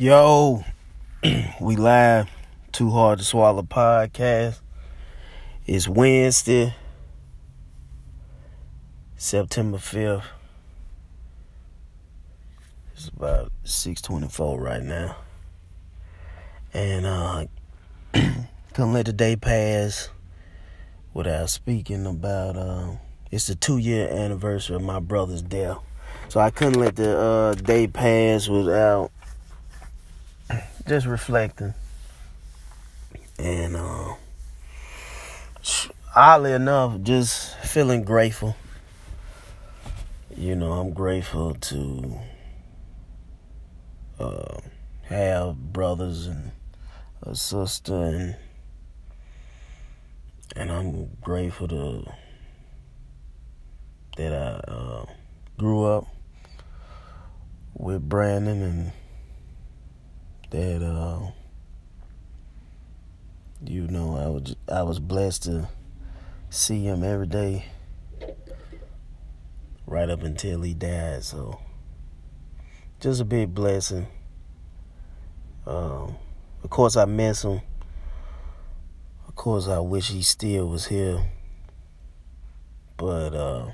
Yo, we live. Too hard to swallow podcast. It's Wednesday, September fifth. It's about six twenty four right now, and uh, couldn't let the day pass without speaking about. Uh, it's the two year anniversary of my brother's death, so I couldn't let the uh, day pass without just reflecting. And uh, oddly enough, just feeling grateful. You know, I'm grateful to uh, have brothers and a sister, and and I'm grateful to that I uh, grew up with Brandon and that uh, you know I was I was blessed to see him every day right up until he died so just a big blessing. Um, of course I miss him. Of course I wish he still was here but uh,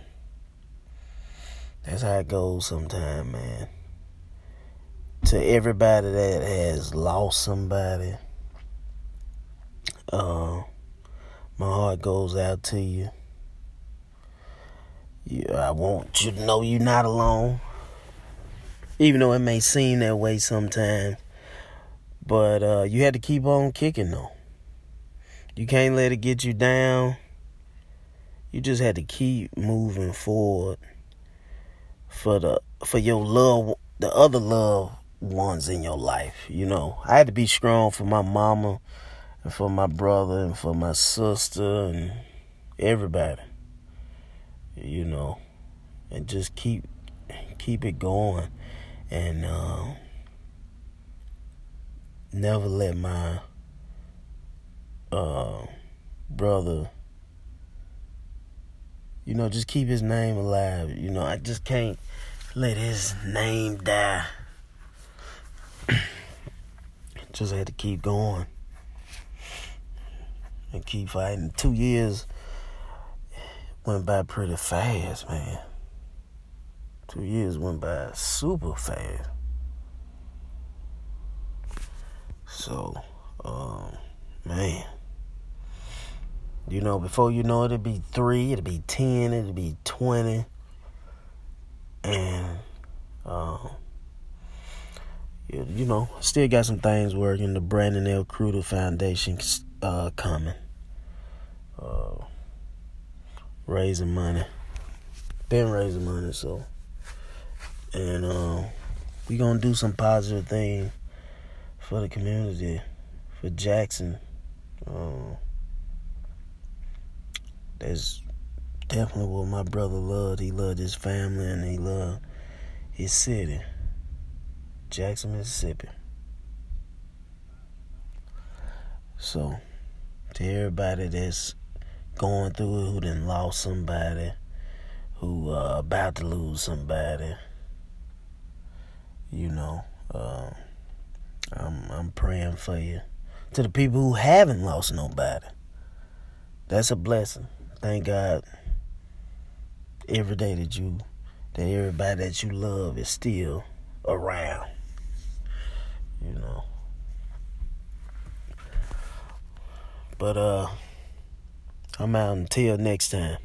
that's how it goes sometimes man to everybody that has lost somebody, uh, my heart goes out to you. Yeah, I want you to know you're not alone. Even though it may seem that way sometimes. But uh, you had to keep on kicking though. You can't let it get you down. You just had to keep moving forward for the for your love the other love ones in your life. You know, I had to be strong for my mama and for my brother and for my sister and everybody. You know, and just keep keep it going and uh, never let my uh, brother you know just keep his name alive you know i just can't let his name die just had to keep going and keep fighting. Two years went by pretty fast, man. Two years went by super fast. So, um, man, you know, before you know it, it'd be three, it'd be ten, it'd be twenty, and um you know, still got some things working. The Brandon L. Cruder Foundation uh, coming. Uh, raising money. Been raising money, so. And uh, we to do some positive thing for the community, for Jackson. Uh, that's definitely what my brother loved. He loved his family and he loved his city. Jackson, Mississippi. So, to everybody that's going through it, who done lost somebody, who uh, about to lose somebody, you know, uh, I'm I'm praying for you. To the people who haven't lost nobody, that's a blessing. Thank God. Every day that you, that everybody that you love is still around you know. But uh I'm out until next time.